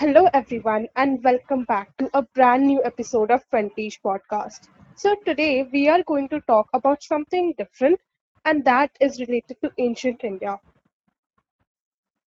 Hello, everyone, and welcome back to a brand new episode of Frontish Podcast. So, today we are going to talk about something different, and that is related to ancient India.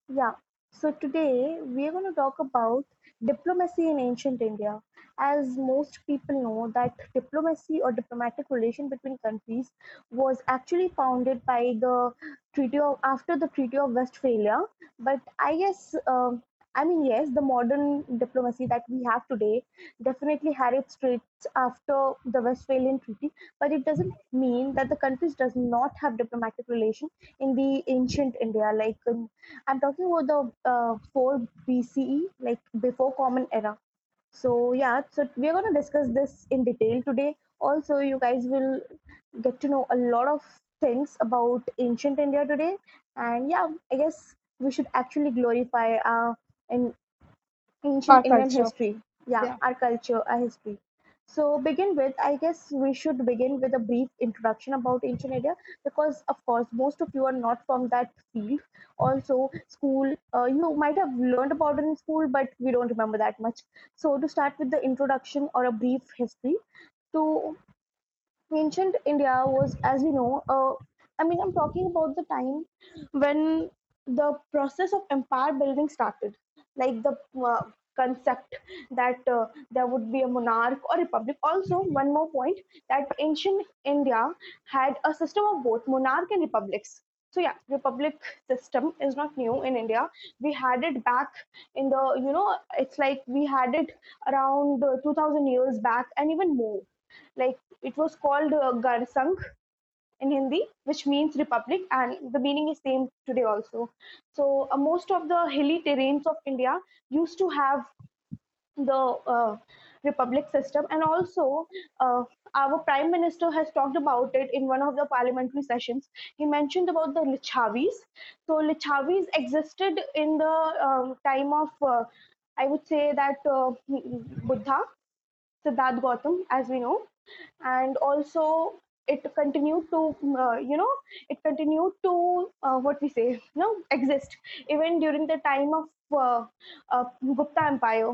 Yeah, so today we are going to talk about diplomacy in ancient India. As most people know, that diplomacy or diplomatic relation between countries was actually founded by the treaty of after the Treaty of Westphalia. But I guess, um, I mean, yes, the modern diplomacy that we have today definitely had its traits after the Westphalian Treaty, but it doesn't mean that the countries does not have diplomatic relation in the ancient India. Like um, I'm talking about the uh, 4 BCE, like before Common Era. So yeah, so we're gonna discuss this in detail today. Also, you guys will get to know a lot of things about ancient India today. And yeah, I guess we should actually glorify uh, in ancient Our Indian culture. history. Yeah, Yeah. our culture, our history. So begin with, I guess we should begin with a brief introduction about ancient India because, of course, most of you are not from that field. Also, school, uh, you might have learned about it in school, but we don't remember that much. So to start with the introduction or a brief history, so ancient India was, as we know, uh, I mean, I'm talking about the time when the process of empire building started, like the uh, concept that uh, there would be a monarch or republic. Also, one more point that ancient India had a system of both monarch and republics. So yeah, republic system is not new in India. We had it back in the, you know, it's like we had it around uh, 2000 years back and even more like it was called uh, Garsang in Hindi, which means republic, and the meaning is same today also. So uh, most of the hilly terrains of India used to have the uh, republic system, and also uh, our prime minister has talked about it in one of the parliamentary sessions. He mentioned about the Lichavis. So Lichavis existed in the um, time of, uh, I would say that uh, Buddha, Siddharth Gautam, as we know and also it continued to uh, you know it continued to uh, what we say you know exist. Even during the time of uh, gupta empire.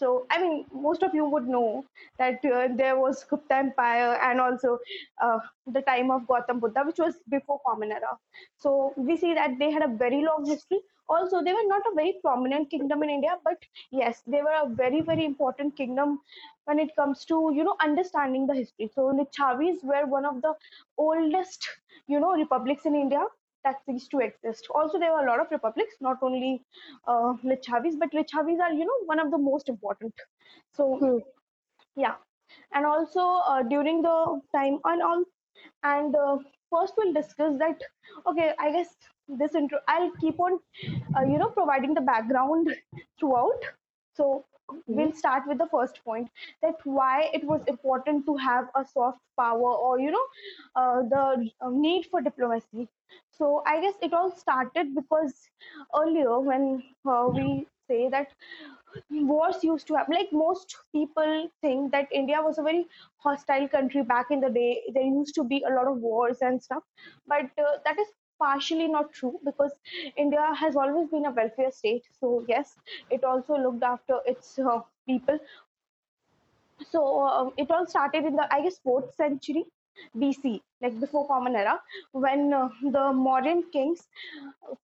So i mean most of you would know that uh, there was gupta empire and also uh, the time of gautam buddha which was before common era so we see that they had a very long history also they were not a very prominent kingdom in india but yes they were a very very important kingdom when it comes to you know understanding the history. So lichavis were one of the oldest you know republics in india that used to exist. Also there were a lot of republics not only uh, lichavis but lichavis are you know one of the most important. So Hmm. yeah. And also uh, during the time and all and uh, first we'll discuss that okay i guess this intro i'll keep on uh, you know providing the background throughout. So we'll start with the first point that why it was important to have a soft power or you know uh, the uh, need for diplomacy. So i guess it all started because earlier when uh, we say that wars used to happen like most people think that india was a very hostile country back in the day. There used to be a lot of wars and stuff but uh, that is partially not true because india has always been a welfare state. So yes it also looked after its uh, people. So um, it all started in the i guess 4th century bc like before common era when uh, the Mauryan kings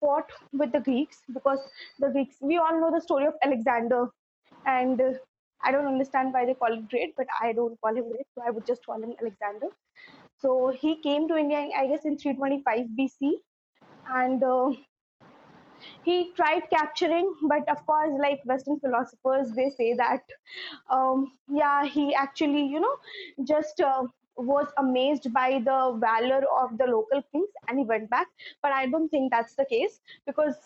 fought with the greeks because the greeks we all know the story of alexander and uh, i don't understand why they call it great but i don't call him great so i would just call him alexander so he came to india i guess in 325 bc and uh, he tried capturing but of course like western philosophers they say that um, yeah he actually you know just uh, was amazed by the valor of the local kings and he went back. But i don't think that's the case because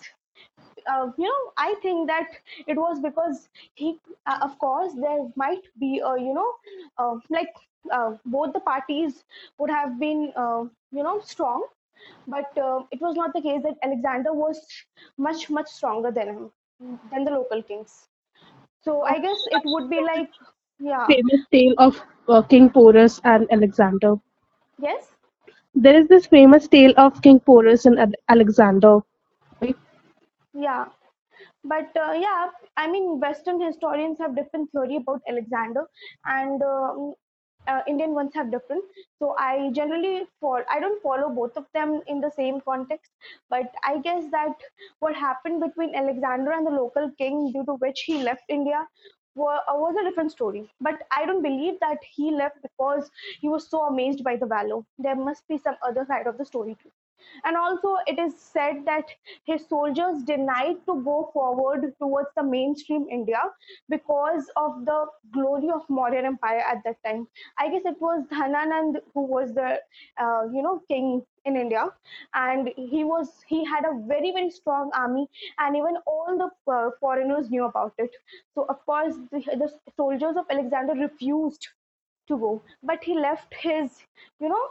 uh, you know i think that it was because he uh, of course there might be a you know uh, like both the parties would have been uh, you know strong. But uh, it was not the case that alexander was much much stronger than him than the local kings. So i guess it would be like yeah. Famous tale of uh, King Porus and Alexander. yes? There is this famous tale of King Porus and Al- Alexander. Right? yeah. But uh, yeah i mean western historians have different theory about alexander. And um, uh, indian ones have different. So i generally follow i don't follow both of them in the same context but i guess that what happened between alexander and the local king due to which he left india wa- uh, was a different story. But i don't believe that he left because he was so amazed by the valor. There must be some other side of the story too and also, it is said that his soldiers denied to go forward towards the mainstream India because of the glory of Maurya Empire at that time. I guess it was Dhananand who was the, uh, you know, king in India, and he was he had a very very strong army, and even all the uh, foreigners knew about it. So of course, the, the soldiers of Alexander refused to go, but he left his, you know,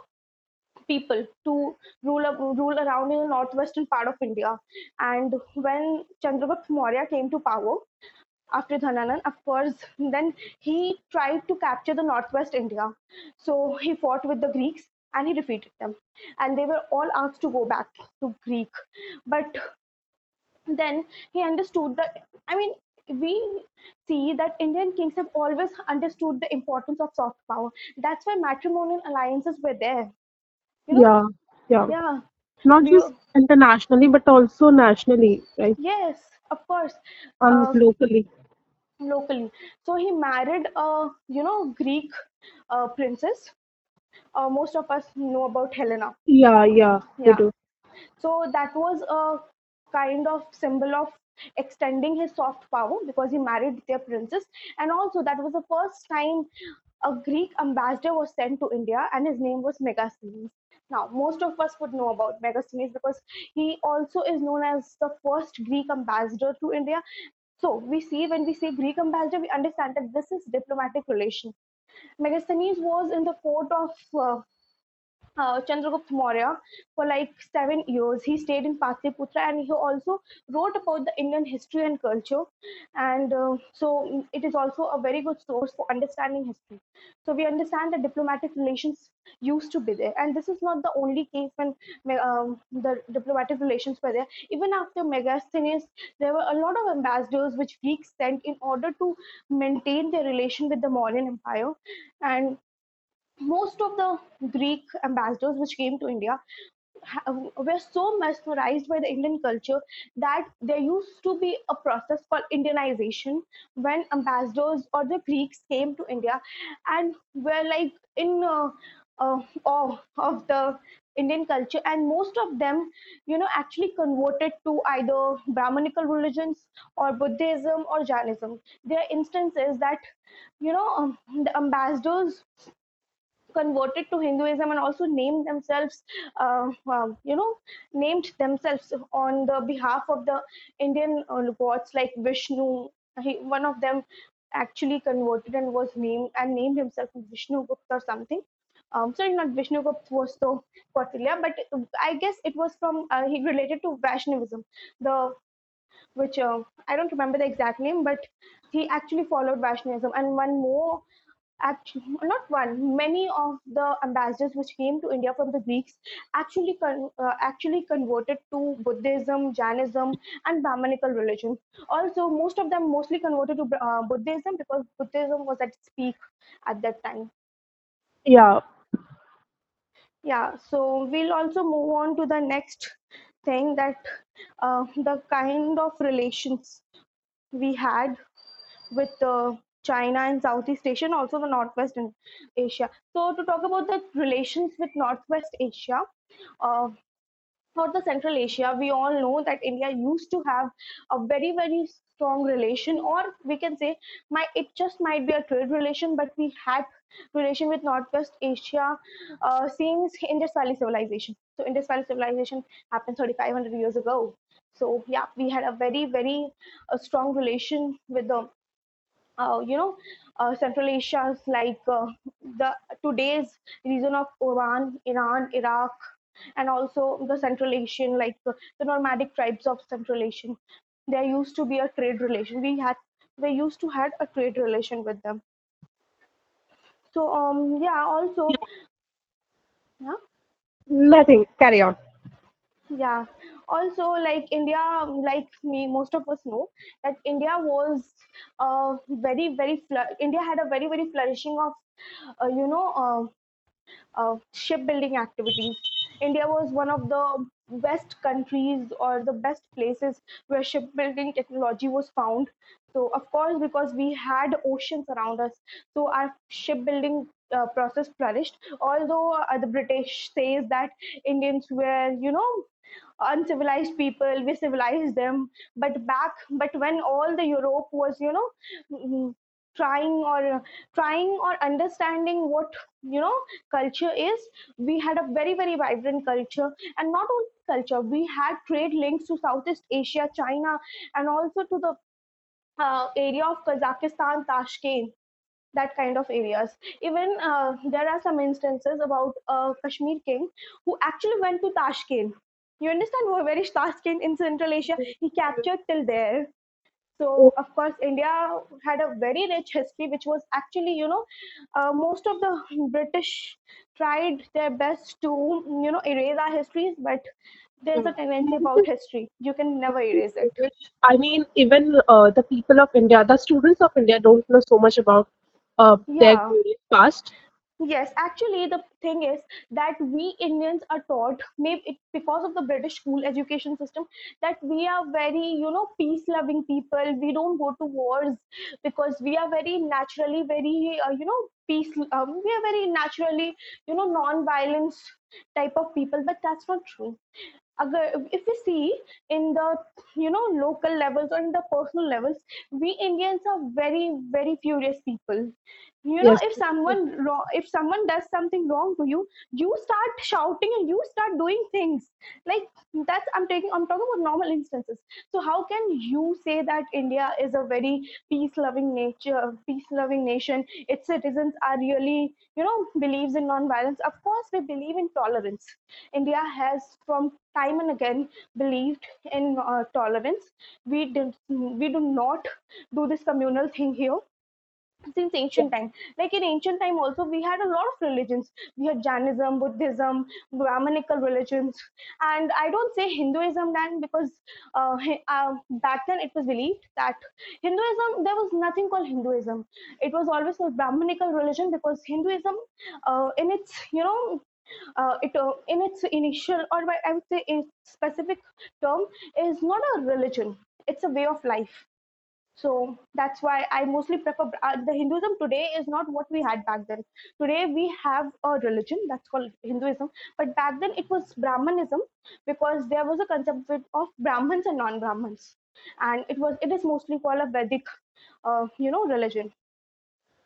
people to rule rule around in the northwestern part of India. And when Chandragupta Maurya came to power after Dhananan, of course, then he tried to capture the northwest India. So he fought with the Greeks and he defeated them. And they were all asked to go back to Greek. But then he understood that, I mean, we see that Indian kings have always understood the importance of soft power. That's why matrimonial alliances were there. You know, Yeah, yeah. yeah. Not Do just you? internationally, but also nationally, right? Yes, of course. And Uh, locally. locally. So he married a, you know, Greek uh, princess. Uh, most of us know about Helena. Yeah, yeah, Yeah. do. So that was a kind of symbol of extending his soft power because he married their princess. And also, that was the first time a Greek ambassador was sent to India, and his name was Megasthenes. Now, most of us would know about Megasthenes because he also is known as the first Greek ambassador to India. So, we see when we say Greek ambassador, we understand that this is diplomatic relation. Megasthenes was in the court of uh, uh, Chandragupta Maurya for like seven years. He stayed in Patliputra and he also wrote about the Indian history and culture. And uh, so it is also a very good source for understanding history. So we understand that diplomatic relations used to be there. And this is not the only case when um, the diplomatic relations were there. Even after Megasthenes, there were a lot of ambassadors which Greeks sent in order to maintain their relation with the Mauryan Empire. And most of the Greek ambassadors which came to India were so mesmerized by the Indian culture that there used to be a process called Indianization when ambassadors or the Greeks came to India and were like in uh, uh, awe of the Indian culture, and most of them, you know, actually converted to either Brahmanical religions or Buddhism or Jainism. There are instances that, you know, um, the ambassadors converted to Hinduism and also named themselves, uh, um, you know, named themselves on the behalf of the Indian uh, gods like Vishnu. He, one of them actually converted and was named and named himself Vishnu Gupta or something. Um, sorry, not Vishnu Gupta was the Kautilya, but I guess it was from uh, he related to Vaishnavism, the which uh, I don't remember the exact name, but he actually followed Vaishnavism. And one more actually not one many of the ambassadors which came to india from the greeks actually con- uh, actually converted to buddhism jainism and brahmanical religion. Also most of them mostly converted to uh, buddhism because buddhism was at its peak at that time. Yeah, yeah so we'll also move on to the next thing that uh, the kind of relations we had with uh, China and Southeast Asia and also the Northwest Asia. So to talk about the relations with Northwest Asia, uh, or the Central Asia, we all know that India used to have a very, very strong relation, or we can say, my it just might be a trade relation, but we had relation with Northwest Asia uh, since Indus Valley Civilization. So Indus Valley Civilization happened 3,500 years ago. So yeah, we had a very, very uh, strong relation with the you know, uh, Central Asia's like uh, the today's region of Iran, Iran, Iraq, and also the Central Asian, like uh, the nomadic tribes of Central Asian. There used to be a trade relation. We had, they used to had a trade relation with them. So um, yeah, also, yeah, nothing. Carry on. yeah. Also like india like me most of us know that india was uh, very very india had a very very flourishing of uh, you know uh, uh, shipbuilding activities. India was one of the best countries or the best places where shipbuilding technology was found. So, of course, because we had oceans around us, so our shipbuilding uh, process flourished. Although uh, the British says that Indians were, you know, uncivilized people, we civilized them. But back, but when all the Europe was, you know, mm, trying or trying or understanding what you know culture is we had a very very vibrant culture and not only culture we had trade links to southeast asia china and also to the uh, area of kazakhstan tashkent that kind of areas. Even uh, there are some instances about a kashmir king who actually went to tashkent. You understand where is tashkent in central asia? He captured till there. So of course india had a very rich history which was actually you know uh, most of the british tried their best to you know erase our histories but there's a tendency about history. You can never erase it. I mean, even uh, the people of India, the students of India, don't know so much about uh, their yeah glorious past. Yes, actually, the thing is that we Indians are taught, maybe it, because of the British school education system, that we are very, you know, peace-loving people. We don't go to wars because we are very naturally, very, uh, you know, peace. Um, we are very naturally, you know, non-violence type of people. But that's not true agar, if we see in the you know local levels or in the personal levels we indians are very very furious people you know Yes. if someone wrong, if someone does something wrong to you you start shouting and you start doing things. Like that's i'm taking i'm talking about normal instances. So how can you say that india is a very peace loving nature peace loving nation? Its citizens are really you know believes in non-violence. Of course we believe in tolerance. India has from time and again believed in uh, tolerance. We did we do not do this communal thing here since ancient time. Like in ancient time also we had a lot of religions. We had jainism buddhism brahmanical religions. And i don't say hinduism then because uh, uh, back then it was believed that hinduism there was nothing called hinduism. It was always a brahmanical religion because hinduism uh, in its you know uh, it uh, in its initial or i would say its specific term is not a religion. It's a way of life so that's why I mostly prefer uh, the Hinduism today is not what we had back then. Today we have a religion that's called Hinduism, but back then it was Brahmanism because there was a concept of Brahmins and non-Brahmins, and it was it is mostly called a Vedic, uh, you know, religion.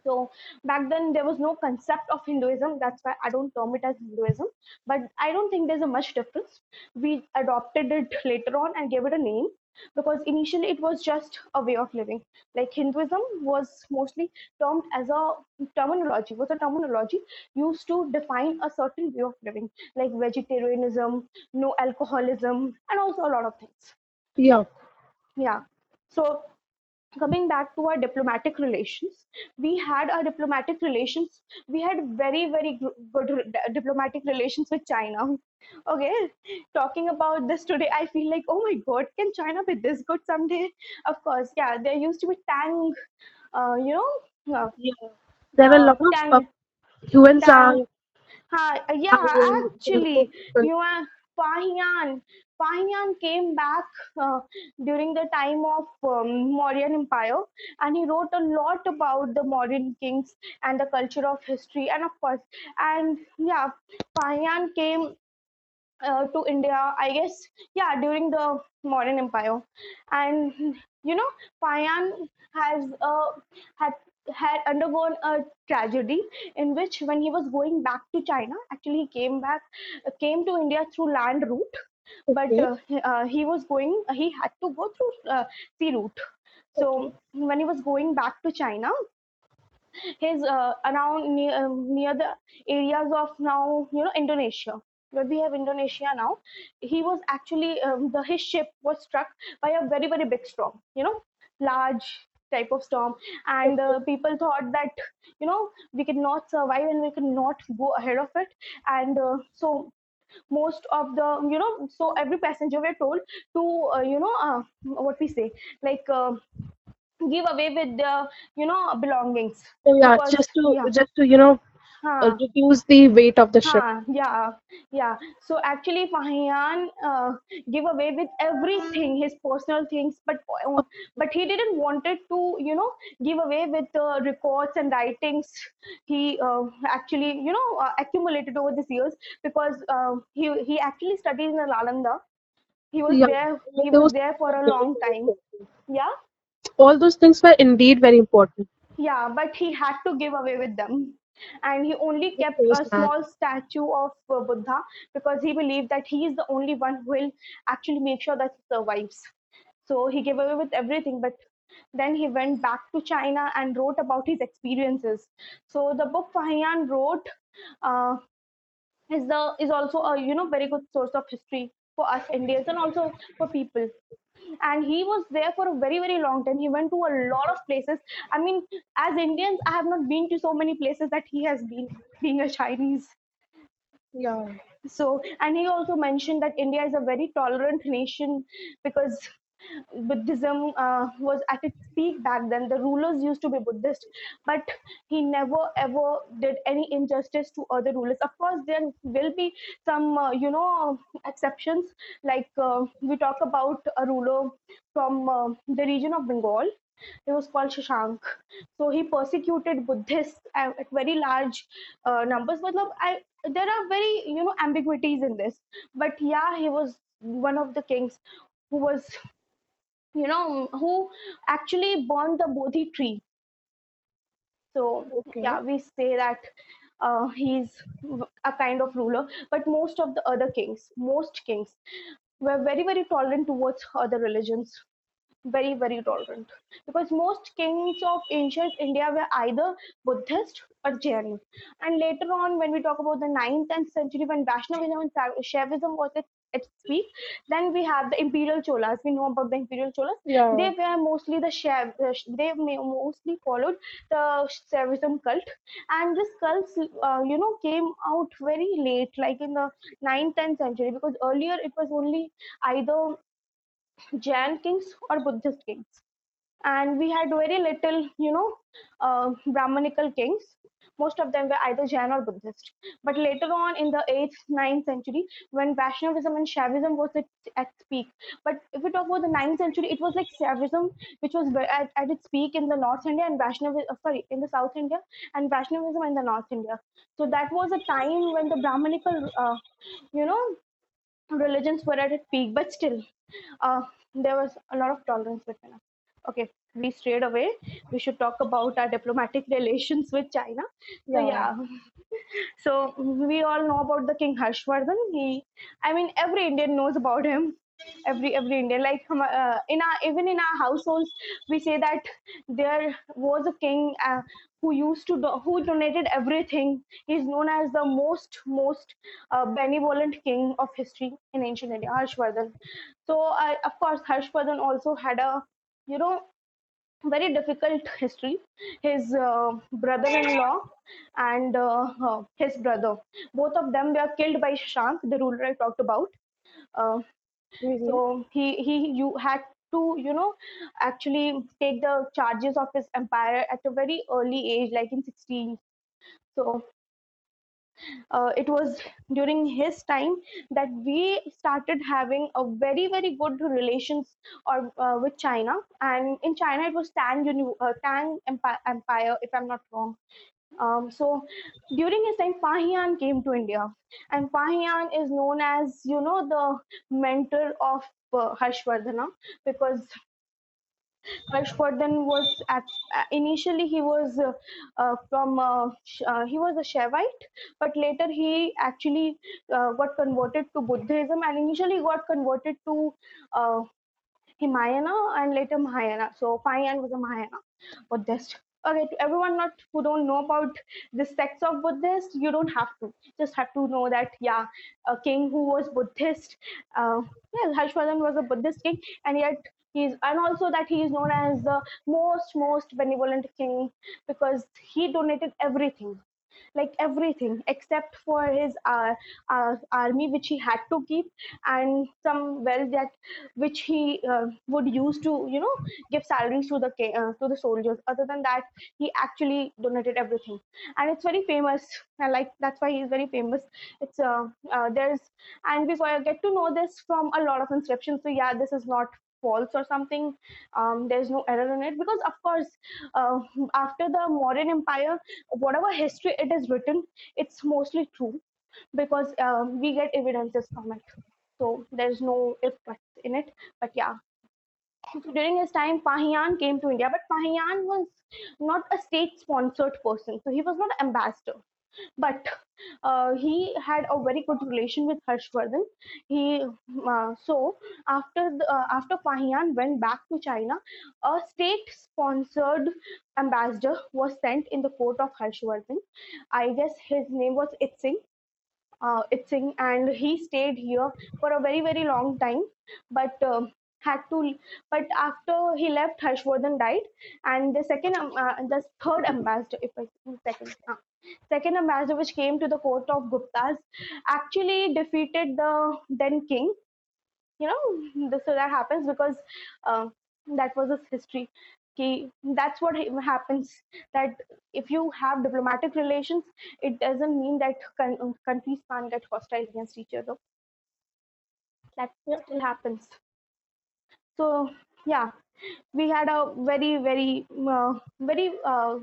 So back then there was no concept of Hinduism. That's why I don't term it as Hinduism. But I don't think there's a much difference. We adopted it later on and gave it a name because initially it was just a way of living. Like Hinduism was mostly termed as a terminology, was a terminology used to define a certain way of living, like vegetarianism, no alcoholism, and also a lot of things. Yeah. Yeah. So coming back to our diplomatic relations we had our diplomatic relations we had very very good diplomatic relations with china. Okay talking about this today i feel like oh my god can china be this good someday? Of course yeah there used to be tang uh, you know uh, Yeah. There were a lot of uh, tang Huan tang. Sang, uh, yeah, Tang, there were so actually, you are Fahian. Fahian came back uh, during the time of um, Mauryan Empire, and he wrote a lot about the Mauryan kings and the culture of history, and of course, and yeah, Fahian came uh, to India, I guess, yeah, during the Mauryan Empire, and you know, Fahian has uh, had had undergone a tragedy in which when he was going back to China, actually he came back, uh, came to India through land route, but Okay. uh, he- uh, he was going, he had to go through uh, sea route. Okay. So when he was going back to China, his uh, around near, um, near the areas of now you know Indonesia where we have Indonesia now he was actually um, the his ship was struck by a very very big storm you know large type of storm. And uh, people thought that you know we could not survive and we could not go ahead of it. And uh, so most of the you know so every passenger were told to uh, you know uh, what we say like uh, give away with their you know belongings. Yeah, because just to yeah. just to you know uh, reduce the weight of the ship. yeah yeah. So actually Fahian uh, give away with everything his personal things but uh, but he didn't wanted to you know give away with uh, records and writings. He uh, actually you know uh, accumulated over these years because uh, he he actually studied in Nalanda. He was Yeah, there he was there for a long time. yeah? All those things were indeed very important. Yeah, but he had to give away with them. And he only kept a small statue of uh, Buddha because he believed that he is the only one who will actually make sure that he survives. So he gave away with everything, but then he went back to China and wrote about his experiences. So the book Fahian wrote uh, is the is also a you know very good source of history for us Indians and also for people and he was there for a very very long time. He went to a lot of places. I mean as indians i have not been to so many places that he has been being a chinese. Yeah. so and he also mentioned that india is a very tolerant nation because buddhism uh, was at its peak back then. The rulers used to be buddhist but he never ever did any injustice to other rulers. Of course there will be some uh, you know exceptions. Like uh, we talk about a ruler from uh, the region of bengal. He was called shashank. So he persecuted buddhists at, very large uh, numbers. But I, there are very you know ambiguities in this. But yeah he was one of the kings who was you know who actually burned the bodhi tree. So Okay. yeah we say that uh, he's a kind of ruler. But most of the other kings most kings were very very tolerant towards other religions. Very very tolerant. Because most kings of ancient india were either buddhist or jain. And later on when we talk about the ninth and century when vaishnavism and shaivism was at its peak then we have the imperial cholas we know about the imperial cholas Yeah. they were mostly the Shaiv, they mostly followed the shaivism cult and this cult uh, you know came out very late like in the ninth 10th century because earlier it was only either Jain kings or Buddhist kings. And we had very little, you know, uh, Brahmanical kings. Most of them were either Jain or Buddhist. But later on in the 8th, ninth century, when Vaishnavism and Shaivism was at, its peak. But if we talk about the ninth century, it was like Shaivism, which was at, at its peak in the North India and Vaishnavism, uh, sorry, in the South India, and Vaishnavism in the North India. So that was a time when the Brahmanical, uh, you know, religions were at its peak, but still, uh, there was a lot of tolerance between us. Okay, we strayed away. We should talk about our diplomatic relations with China. So Yeah. yeah, so we all know about the King Harshvardhan. He, I mean, every Indian knows about him. Every every Indian, like uh, in our even in our households, we say that there was a king uh, who used to do, who donated everything. He's known as the most most uh, benevolent king of history in ancient India, Harshvardhan. So I, of course, Harshvardhan also had a you know very difficult history. His uh, brother-in-law and uh, uh, his brother, both of them were killed by Shashank, the ruler I talked about. Uh, Mm-hmm. so he he you had to you know actually take the charges of his empire at a very early age, like in 16. So uh, it was during his time that we started having a very very good relations or uh, with China. And in China it was Tang Uni- uh, Tang Empire, Empire if I'm not wrong. Um, so during his time Fahian came to India. And Fahian is known as you know the mentor of uh, Harshvardhana because Harshvardhan was at uh, initially he was uh, uh, from uh, uh, he was a Shaivite, but later he actually uh, got converted to Buddhism and initially got converted to Hinayana and later Mahayana. So Fahian was a Mahayana Buddhist. Okay, to everyone not who don't know about the sects of Buddhist, you don't have to. Just have to know that yeah, a king who was Buddhist. Yeah, Harshvardhan was a Buddhist king, and yet he's and also that he is known as the most most benevolent king because he donated everything like everything except for his uh, uh, army which he had to keep and some wealth that which he uh, would use to you know give salaries to the uh, to the soldiers. Other than that he actually donated everything. And it's very famous. And like that's why he's very famous. It's uh, uh, there's and we get to know this from a lot of inscriptions so yeah this is not false or something um, there's no error in it. Because of course uh, after the Mauryan empire whatever history it is written it's mostly true. Because um, we get evidences from it. So there's no if buts in it. But yeah. So during his time Fahian came to india. But Fahian was not a state sponsored person. So he was not an ambassador but uh, he had a very good relation with Harshvardhan. He uh, so after the, uh, after Fahian went back to China, a state-sponsored ambassador was sent in the court of Harshvardhan. I guess his name was I-Tsing. Uh, I-Tsing, and he stayed here for a very very long time, but. Um, had to but after he left harshvardhan died and the second um, uh, the third ambassador if i second uh, second ambassador which came to the court of Guptas actually defeated the then king. You know, so that happens because uh, that was his history. He, that's what happens. That if you have diplomatic relations, it doesn't mean that countries can't get hostile against each other. That still happens. So yeah, we had a very very uh, very uh,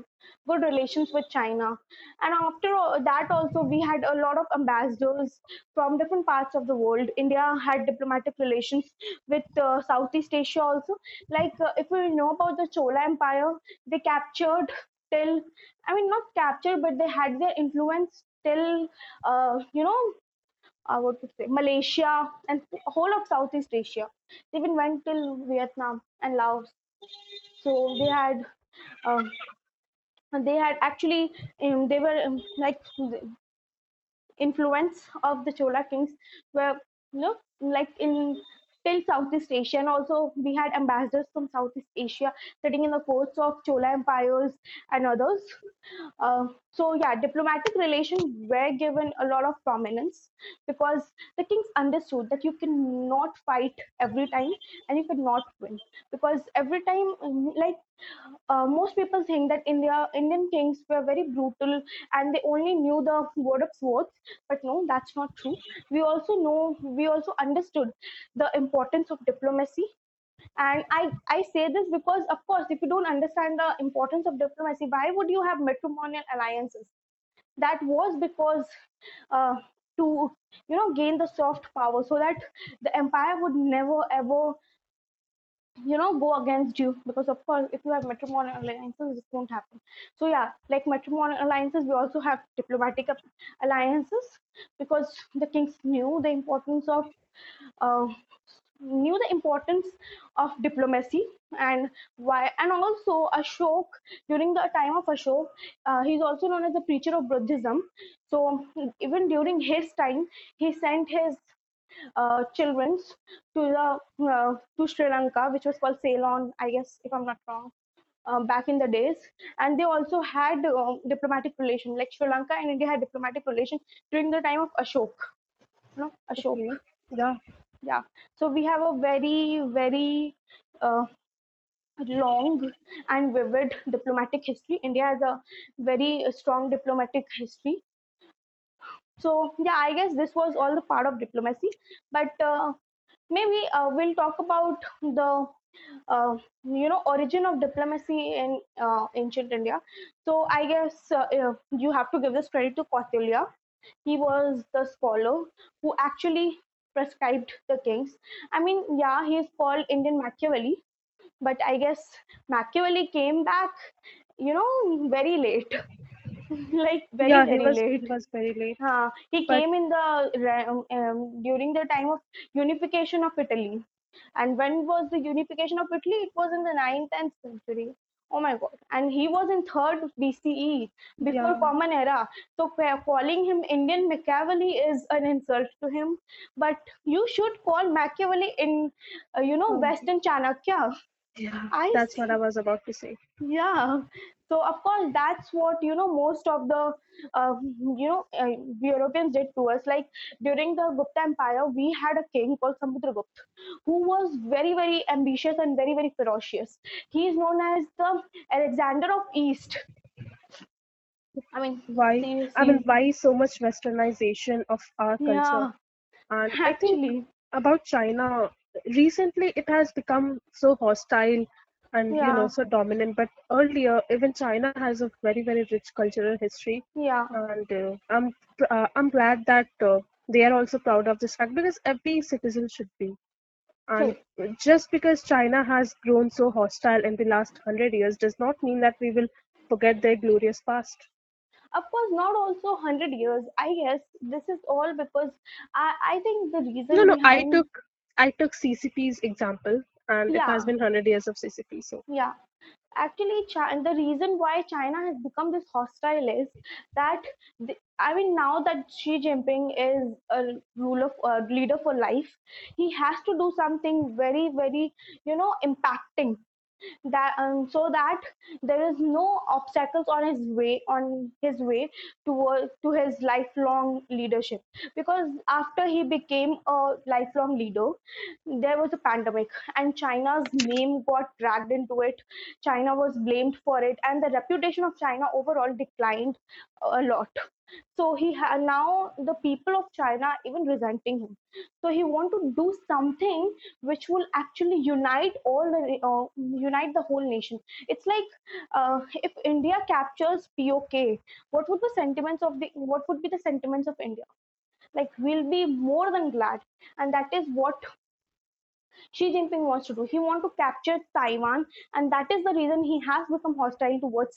good relations with china. And after that also we had a lot of ambassadors from different parts of the world. India had diplomatic relations with uh, southeast asia also. Like uh, if we know about the chola empire they captured till i mean not captured but they had their influence till uh, you know uh, what to say, Malaysia and whole of Southeast Asia. They even went till Vietnam and Laos. So they had, um, they had actually, um, they were um, like influence of the Chola kings were, you know, like in till Southeast Asia, and also we had ambassadors from Southeast Asia sitting in the courts of Chola empires and others. Uh, so yeah, diplomatic relations were given a lot of prominence because the kings understood that you cannot fight every time and you cannot win because every time, like uh, most people think that India Indian kings were very brutal and they only knew the word of swords, but no, that's not true. We also know we also understood the importance of diplomacy and I, I say this because of course if you don't understand the importance of diplomacy why would you have matrimonial alliances? That was because uh, to you know gain the soft power so that the empire would never ever you know go against you. Because of course if you have matrimonial alliances this won't happen. So yeah like matrimonial alliances we also have diplomatic alliances because the kings knew the importance of uh, knew the importance of diplomacy and why and also ashok during the time of ashok uh, he's also known as the preacher of buddhism so even during his time he sent his uh, children to the uh, to Sri Lanka, which was called Ceylon, I guess, if I'm not wrong. Um, back in the days, and they also had uh, diplomatic relation. Like Sri Lanka and India had diplomatic relation during the time of Ashok. You know, Ashok. Yeah. Yeah. So we have a very, very uh, long and vivid diplomatic history. India has a very strong diplomatic history so yeah i guess this was all the part of diplomacy but uh, maybe uh, we'll talk about the uh, you know origin of diplomacy in uh, ancient india so i guess uh, you have to give this credit to kautilya he was the scholar who actually prescribed the kings i mean yeah he is called indian machiavelli but i guess machiavelli came back you know very late like very yeah, very he was, late. He was very late. Uh, he but, came in the um, um, during the time of unification of Italy. And when was the unification of Italy? It was in the 9th and century. Oh my god! And he was in third BCE before yeah. Common Era. So calling him Indian Machiavelli is an insult to him. But you should call Machiavelli in, uh, you know, Western Chanakya Yeah, I that's what I was about to say. Yeah. So of course that's what you know most of the uh, you know uh, Europeans did to us. Like during the Gupta Empire, we had a king called Samudragupta who was very very ambitious and very very ferocious. He is known as the Alexander of East. I mean, Why? I mean, why so much westernization of our culture? yeah. And I think Actually, about China, recently it has become so hostile and you know so dominant. But earlier, even China has a very very rich cultural history, yeah. and uh, I'm uh, I'm glad that uh, they are also proud of this fact because every citizen should be. And just because China has grown so hostile in the last hundred years does not mean that we will forget their glorious past. Of course, not also 100 years. I guess this is all because I, I think the reason no, no I took I took CCP's example, and it has been 100 years of CCP. So, yeah. Actually, China, the reason why China has become this hostile is that the, I mean now that Xi Jinping is a ruler, uh, leader for life, he has to do something very, very, you know, impacting that um, so that there is no obstacles on his way on his way toward to his lifelong leadership. Because after he became a lifelong leader there was a pandemic and china's name got dragged into it. China was blamed for it and the reputation of china overall declined a lot so he now the people of china even resenting him. So he want to do something which will actually unite all the uh, unite the whole nation. It's like uh, if india captures pok what would the sentiments of the what would be the sentiments of india? Like we'll be more than glad. And that is what Xi Jinping wants to do. He wants to capture Taiwan, and that is the reason he has become hostile towards,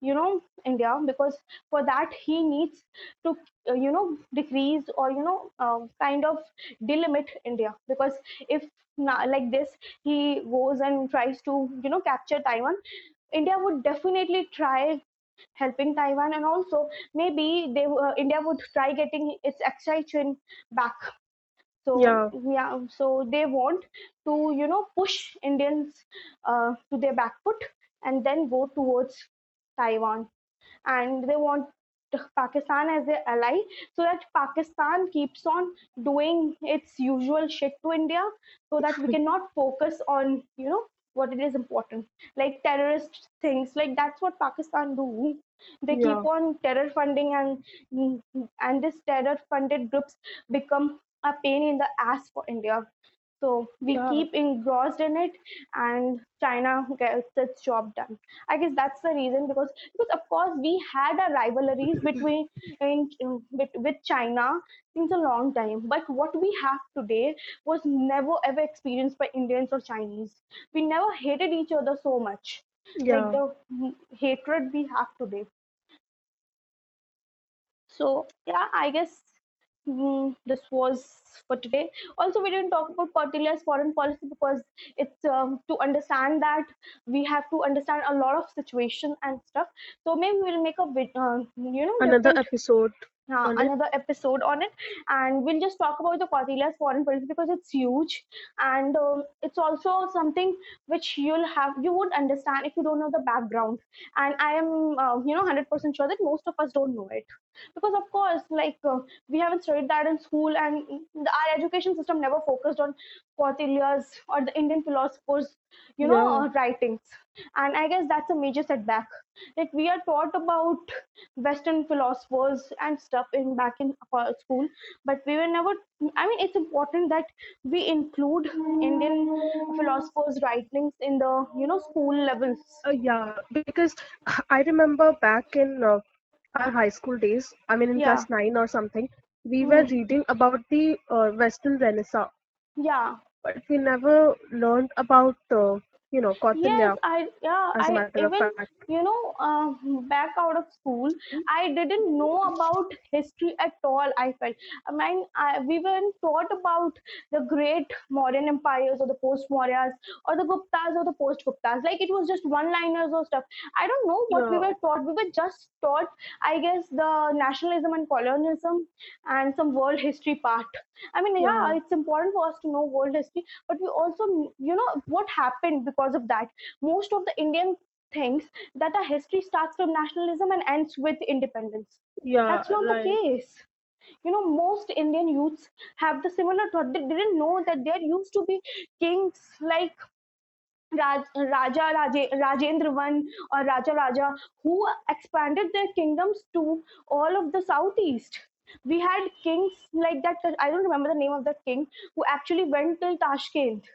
you know, India. Because for that he needs to, uh, you know, decrease or you know, uh, kind of delimit India. Because if like this he goes and tries to, you know, capture Taiwan, India would definitely try helping Taiwan, and also maybe they uh, India would try getting its extraction back so yeah, yeah so they want to you know push indians uh, to their back foot and then go towards taiwan. And they want pakistan as their ally so that pakistan keeps on doing its usual shit to india so that we cannot focus on you know what it is important. Like terrorist things like that's what pakistan do. They keep on terror funding and and this terror funded groups become a pain in the ass for India. So we yeah, keep engrossed in it, and China gets its job done. I guess that's the reason because because of course we had a rivalries between in, with, with China since a long time. But what we have today was never ever experienced by Indians or Chinese. We never hated each other so much like yeah, the hatred we have today. So yeah, I guess mm, this was for today. Also, we didn't talk about Kautilya's foreign policy because it's um, to understand that we have to understand a lot of situation and stuff. So maybe we'll make a vid- uh, you know another episode uh, on it. another episode on it and we'll just talk about the Kautilya's foreign policy because it's huge and um, it's also something which you'll have you would understand if you don't know the background and I am uh, you know 100% sure that most of us don't know it because of course like uh, we haven't studied that in school and the, our education system never focused on Kautilya's or the Indian philosophers you know Yeah, writings and I guess that's a major setback like we are taught about Western philosophers and stuff in back in uh, school, but we were never. I mean, it's important that we include Indian philosophers' writings in the you know school levels. uh, yeah, because I remember back in uh, our high school days, I mean in Yeah. class 9 or something, we were Hmm. reading about the uh, Western Renaissance, Yeah. but we never learned about, uh, you know, Yes, Kautilya I yeah, as a matter of even fact. you know uh, back out of school, I didn't know about history at all. I felt I mean I, we weren't taught about the great Mauryan empires or the post Mauryas or the Guptas or the post Guptas. Like it was just one liners or stuff. I don't know what we were taught. We were just taught, I guess, the nationalism and colonialism and some world history part. I mean, yeah, yeah, it's important for us to know world history, but we also you know what happened because because of that. Most of the Indian thinks that our history starts from nationalism and ends with independence. Yeah, That's not the case. You know, most Indian youths have the similar thought. They didn't know that there used to be kings like Raj, Raja Raje, Rajendra I or Raja Raja who expanded their kingdoms to all of the southeast. We had kings like that. I don't remember the name of that king who actually went till Tashkent.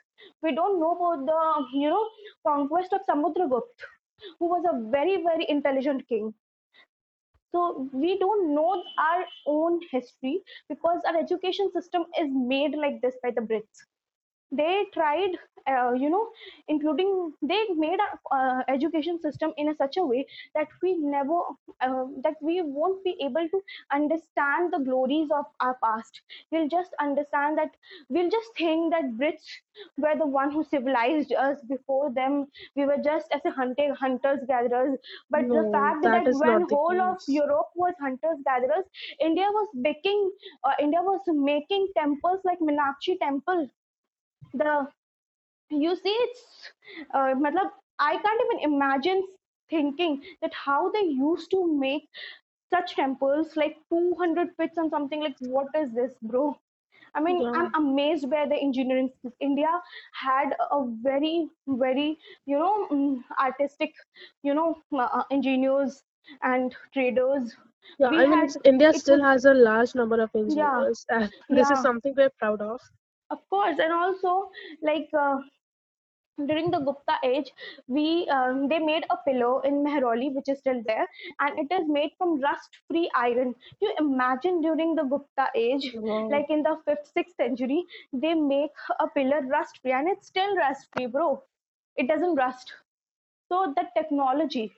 We don't know about the you know conquest of Samudragupta, who was a very very intelligent king. So we don't know our own history because our education system is made like this by the Brits they tried uh, you know including they made our uh, education system in a such a way that we never uh, that we won't be able to understand the glories of our past. We'll just understand that we'll just think that brits were the one who civilized us. Before them we were just as a hunter hunters gatherers. But the fact that that when whole of europe was hunters gatherers india was making uh, india was making temples like meenakshi temple. The you see it's uh, matlab, i can't even imagine thinking that how they used to make such temples like 200 pits and something like what is this bro i mean i'm amazed by the engineering india had a very very you know mm, artistic you know uh, engineers and traders yeah. we I mean, had India still was has a large number of engineers, and this is something we're proud of. of course and also like uh, during the Gupta age, we um, they made a pillow in Mehrauli, which is still there, and it is made from rust-free iron. You imagine during the Gupta age, Wow. like in the fifth, sixth century, they make a pillar rust-free, and it's still rust-free, bro. It doesn't rust. So the technology,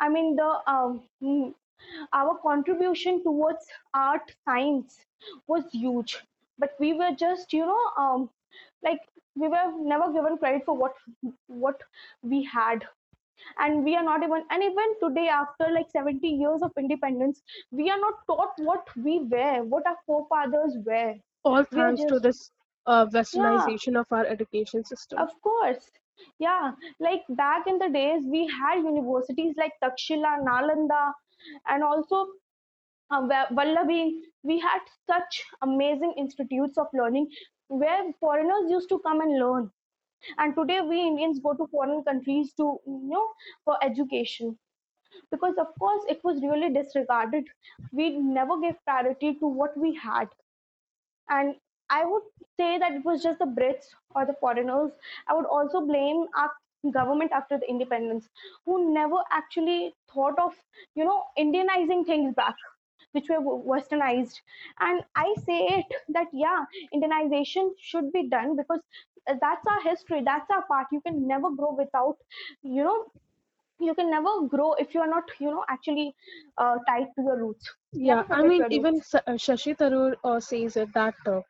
I mean, the um, mm, our contribution towards art science was huge, but we were just, you know, um, like we were never given credit for what what we had. And we are not even and even today after like 70 years of independence we are not taught what we were what our forefathers were All we thanks to this uh, yeah. westernization of our education system. of course. Yeah like back in the days we had universities like takshila nalanda and also uh, Vallabi, we had such amazing institutes of learning where foreigners used to come and learn. And today we Indians go to foreign countries to, you know, for education. Because of course it was really disregarded. We never gave priority to what we had. And I would say that it was just the Brits or the foreigners. I would also blame our government after the independence, who never actually thought of, you know, Indianizing things back, which were westernized. And I say it that yeah, Indianization should be done because that's our history, that's our part. You can never grow without, you know, you can never grow if you are not, you know, actually uh, tied to your roots. Yeah, I mean, even roots. Uh, Shashi Tharoor uh, says it that uh,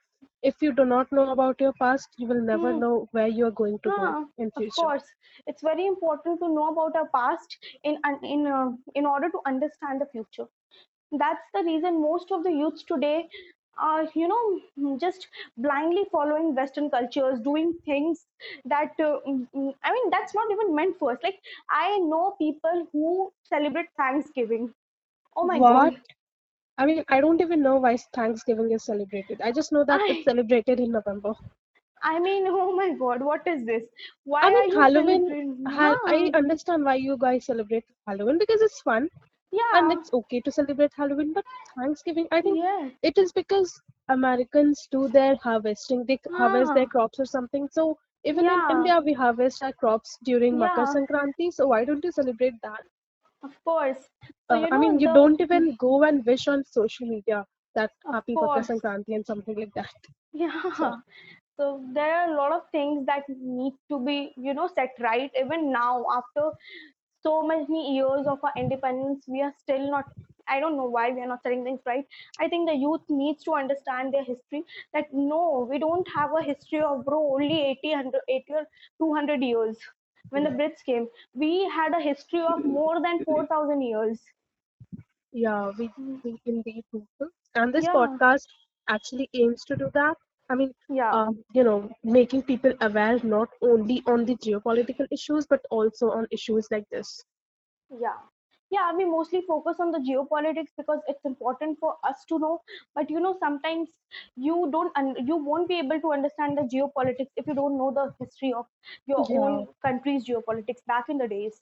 if you do not know about your past, you will never Hmm. know where you are going to go Huh, in of future. course, it's very important to know about our past in in uh, in order to understand the future. That's the reason most of the youths today are, you know, just blindly following Western cultures, doing things that uh, mm, mm, I mean, that's not even meant for us. Like I know people who celebrate Thanksgiving. Oh my What? God, I mean, I don't even know why Thanksgiving is celebrated. I just know that it's celebrated in November. I mean, oh my God, what is this? Why I mean, Halloween, ha I understand why you guys celebrate Halloween because it's fun and it's okay to celebrate Halloween, but Thanksgiving, I think yeah, it is because Americans do their harvesting, they c- harvest their crops or something. So even in. India, we harvest our crops during Makar Yeah, Sankranti. So why don't you celebrate that? of course. So Uh, I mean, you don't even go and wish on social media that of happy Makar Sankranti and something like that. So yeah. So there are a lot of things that need to be, you know, set right. Even now, after so many years of our independence, we are still not. I don't know why we are not setting things right. I think the youth needs to understand their history. That no, we don't have a history of bro only 80, 100, 80 or 200 years. When the Brits came, we had a history of more than 4,000 years. yeah, we, we indeed do. And this Yeah, podcast actually aims to do that I mean, Yeah, um, you know, making people aware not only on the geopolitical issues but also on issues like this. yeah. Yeah, we mostly focus on the geopolitics because it's important for us to know. But you know, sometimes you don't, un- you won't be able to understand the geopolitics if you don't know the history of your Yeah, own country's geopolitics back in the days.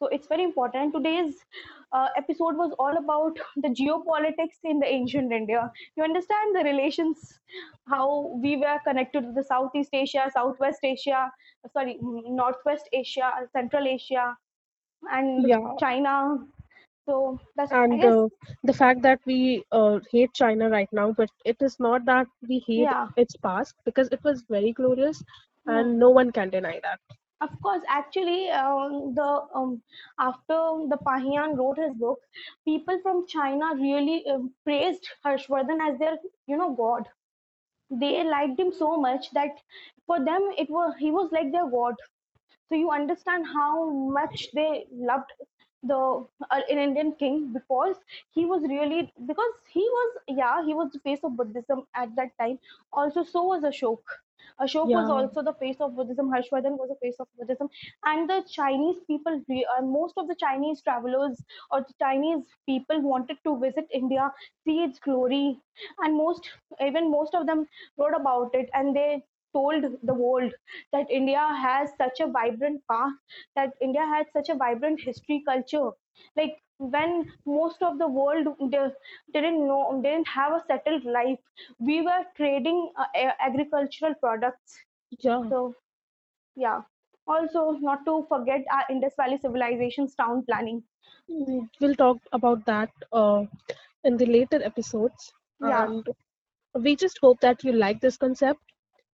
So it's very important. Today's uh, episode was all about the geopolitics in the ancient India. You understand the relations, how we were connected to the Southeast Asia, Southwest Asia, sorry, Northwest Asia, Central Asia, and yeah. China. So that's, And uh, the fact that we uh, hate China right now, but it is not that we hate yeah, its past because it was very glorious and no one can deny that. Of course, actually, um, the um, after the Fahian wrote his book, people from China really um, praised Harshvardhan as their, you know, god. they liked him so much that for them it was he was like their god so you understand how much they loved the uh, an Indian king because he was really because he was yeah he was the face of Buddhism at that time. Also, so was Ashok. Ashok was Yeah, also the face of Buddhism. Harshvardhan was the face of Buddhism, and the Chinese people, re- uh, most of the Chinese travelers or the Chinese people wanted to visit India, see its glory, and most even most of them wrote about it, and they told the world that India has such a vibrant past, that India has such a vibrant history, culture. Like when most of the world didn't know, didn't have a settled life, we were trading uh, agricultural products. yeah. So yeah. Also, not to forget our Indus Valley civilization's town planning. Mm, We'll talk about that uh, in the later episodes. Yeah, And we just hope that you like this concept,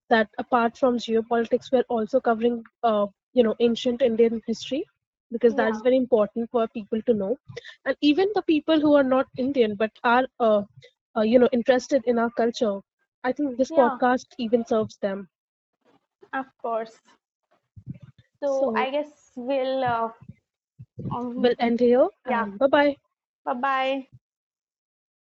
that apart from geopolitics, we're also covering, uh, you know, ancient Indian history, because that's yeah, very important for people to know. And even the people who are not Indian but are, uh, uh, you know, interested in our culture, I think this yeah. podcast even serves them. Of course. So So I guess we'll uh, we'll um end here yeah. bye bye. Bye bye.